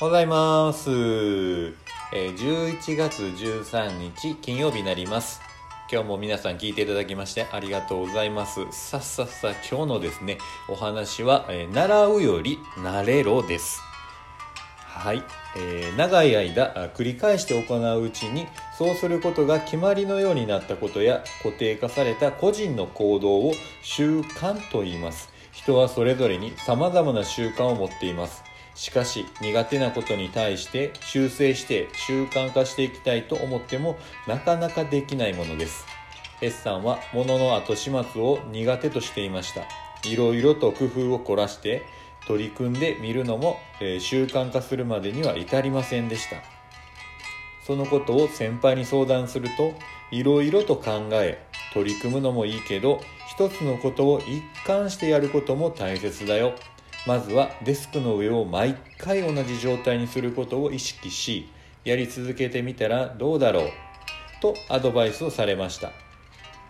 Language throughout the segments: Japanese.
ございます。えー11月13日金曜日になります。今日も皆さん聞いていただきましてありがとうございます。さっさっさ今日のですね、お話は、えー習うより慣れろです。はい、えー長い間あ繰り返して行ううちにそうすることが決まりのようになったことや固定化された個人の行動を習慣と言います人はそれぞれに様々な習慣を持っていますしかし苦手なことに対して修正して習慣化していきたいと思ってもなかなかできないものです。S さんは物の後始末を苦手としていました。いろいろと工夫を凝らして取り組んでみるのも、えー習慣化するまでには至りませんでした。そのことを先輩に相談するといろいろと考え取り組むのもいいけど一つのことを一貫してやることも大切だよ。まずはデスクの上を毎回同じ状態にすることを意識しやり続けてみたらどうだろうとアドバイスをされました。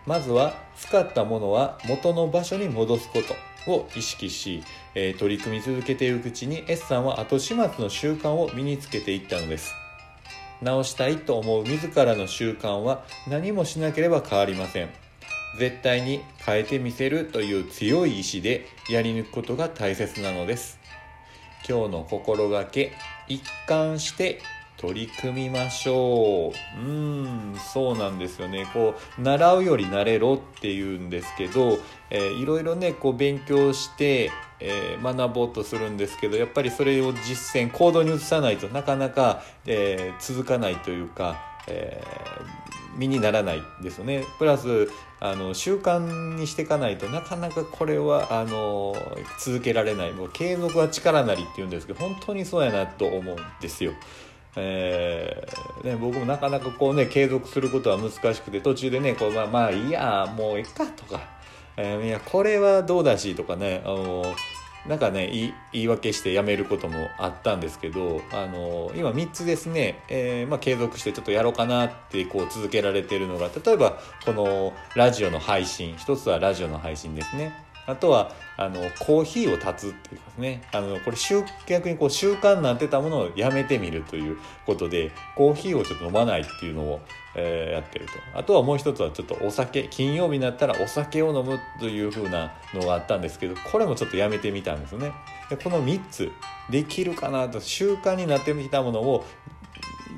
まずは使ったものは元の場所に戻すことを意識し、えー取り組み続けていくうちに S さんは後始末の習慣を身につけていったのです。直したいと思う自らの習慣は何もしなければ変わりません。絶対に変えてみせるという強い意志でやり抜くことが大切なのです。今日の心がけ一貫して取り組みましょう。うーんそうなんですよね。こう習うより慣れろっていうんですけど、えーいろいろねこう勉強して、えー学ぼうとするんですけどやっぱりそれを実践行動に移さないとなかなか、えー続かないというか、えー身にならないですよね。プラスあの習慣にしていかないとなかなかこれはあの続けられない。もう継続は力なりっていうんですけど本当にそうやなと思うんですよ。えーね、僕もなかなかこうね継続することは難しくて途中でねこう、まあ、まあいいやもういっかとか、えーいやこれはどうだしとかねあのなんかね言い言い訳してやめることもあったんですけどあの今3つですね、えーまあ、継続してちょっとやろうかなってこう続けられてるのが例えばこのラジオの配信一つはラジオの配信ですね。あとはあのコーヒーを断つっていうかですね。あのこれ習逆にこう習慣になってたものをやめてみるということでコーヒーをちょっと飲まないっていうのを、えーやってると。あとはもう一つはちょっとお酒金曜日になったらお酒を飲むという風なのがあったんですけどこれもちょっとやめてみたんですね。でこの3つできるかなと習慣になってみたものを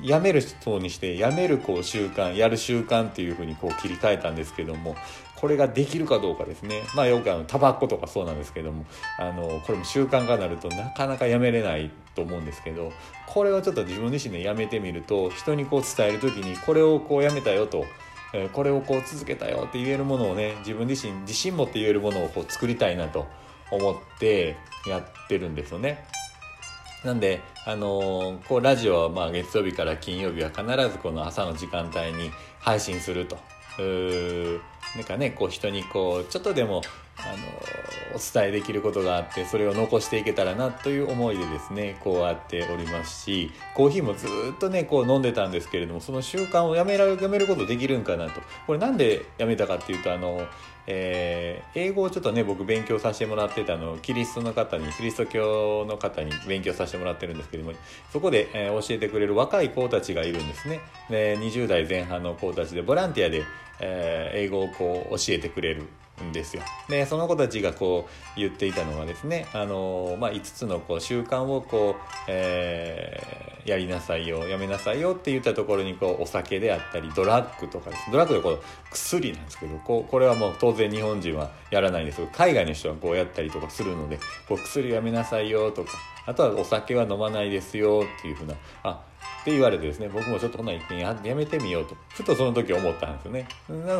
やめる人にしてやめるこう習慣やる習慣っていうふうにこう切り替えたんですけどもこれができるかどうかですねまあよくあのタバコとかそうなんですけどもあのこれも習慣化になるとなかなかやめれないと思うんですけどこれをちょっと自分自身でやめてみると人にこう伝える時にこれをこうやめたよと。これをこう続けたよって言えるものをね自分自身自信持って言えるものをこう作りたいなと思ってやってるんですよね。なんで、あのーこうラジオはまあ月曜日から金曜日は必ずこの朝の時間帯に配信すると。うなんかね、こう人にこう、ちょっとでも、あのお伝えできることがあって、それを残していけたらなという思いでですね、こうやっておりますし、コーヒーもずっとね、こう飲んでたんですけれども、その習慣をやめらやめることできるんかなと。これなんでやめたかっていうと、あの、えー英語をちょっとね僕勉強させてもらってたのキリストの方にキリスト教の方に勉強させてもらってるんですけどもそこで、えー教えてくれる若い子たちがいるんですねで20代前半の子たちでボランティアで、えー英語をこう教えてくれるんですよ。でその子たちがこう言っていたのはですね、あのまあ、5つのこう習慣をこう、えーやりなさいよやめなさいよって言ったところにこうお酒であったりドラッグとかですドラッグでこう薬なんですけどこうこれはもう当然日本人はやらないんですけど海外の人はこうやったりとかするのでこう薬やめなさいよとかあとはお酒は飲まないですよっていうふうなあって言われてですね僕もちょっとこんなんややめてみようとふとその時思ったんですよね。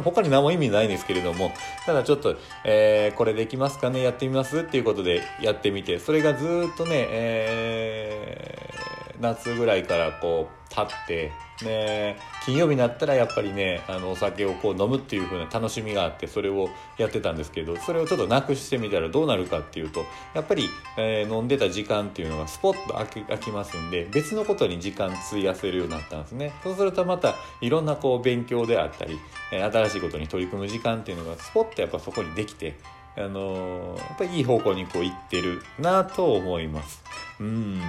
他に何も意味ないんですけれどもただちょっと、えーこれできますかね？やってみます？っていうことでやってみてそれがずっとね、えー夏ぐらいからこう経ってね金曜日になったらやっぱりねあのお酒をこう飲むっていう風な楽しみがあってそれをやってたんですけどそれをちょっとなくしてみたらどうなるかっていうとやっぱり、えー飲んでた時間っていうのがスポッと空き空きますんで別のことに時間費やせるようになったんですねそうするとまたいろんなこう勉強であったり、新しいことに取り組む時間っていうのがスポッとやっぱそこにできてあのーやっぱりいい方向にこう行ってるなと思います。うん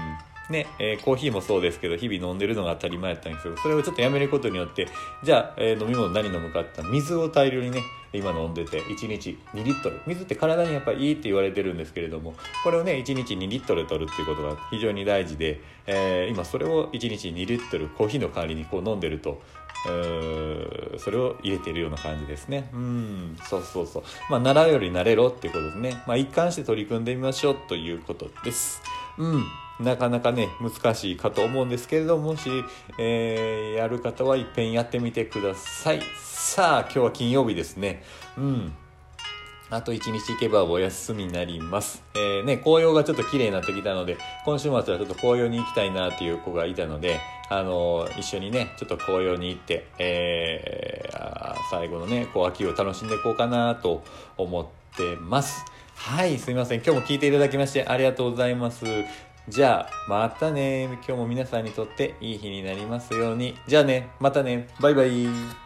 ね、えー、コーヒーもそうですけど、日々飲んでるのが当たり前やったんですけど、それをちょっとやめることによって、じゃあ、えー、飲み物何飲むかって水を大量にね、今飲んでて、1日2リットル。水って体にやっぱりいいって言われてるんですけれども、これをね、1日2リットル取るっていうことが非常に大事で、えー、今それを1日2リットルコーヒーの代わりにこう飲んでると、それを入れてるような感じですね。うん、そうそうそう。まあ、習うより慣れろっていうことですね。まあ、一貫して取り組んでみましょうということです。うん。なかなかね、難しいかと思うんですけれども、もし、えー、やる方はいっぺんやってみてください。さあ、今日は金曜日ですね。うん。あと1日行けばお休みになります。えー、ね、紅葉がちょっと綺麗になってきたので、今週末はちょっと紅葉に行きたいなっていう子がいたので、あのー、一緒にね、ちょっと紅葉に行って、えー、最後のね、こう秋を楽しんでいこうかなと思ってます。はい、すいません。今日も聞いていただきましてありがとうございます。じゃあ、またね。今日も皆さんにとっていい日になりますように。じゃあね、またね。バイバイ。